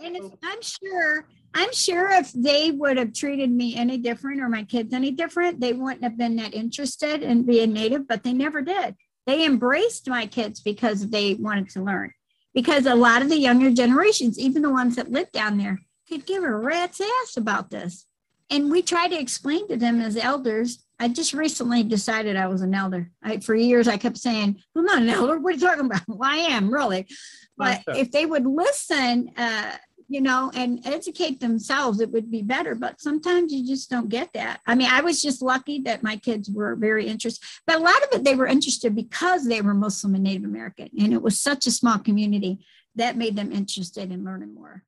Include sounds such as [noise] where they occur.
And I'm sure, I'm sure if they would have treated me any different or my kids any different, they wouldn't have been that interested in being native, but they never did. They embraced my kids because they wanted to learn. Because a lot of the younger generations, even the ones that lived down there, could give a rat's ass about this. And we try to explain to them as elders. I just recently decided I was an elder. I, for years, I kept saying, I'm not an elder. What are you talking about? [laughs] Well, I am really. But if they would listen, uh, you know, and educate themselves, it would be better. But sometimes you just don't get that. I mean, I was just lucky that my kids were very interested, but a lot of it they were interested because they were Muslim and Native American. And it was such a small community that made them interested in learning more.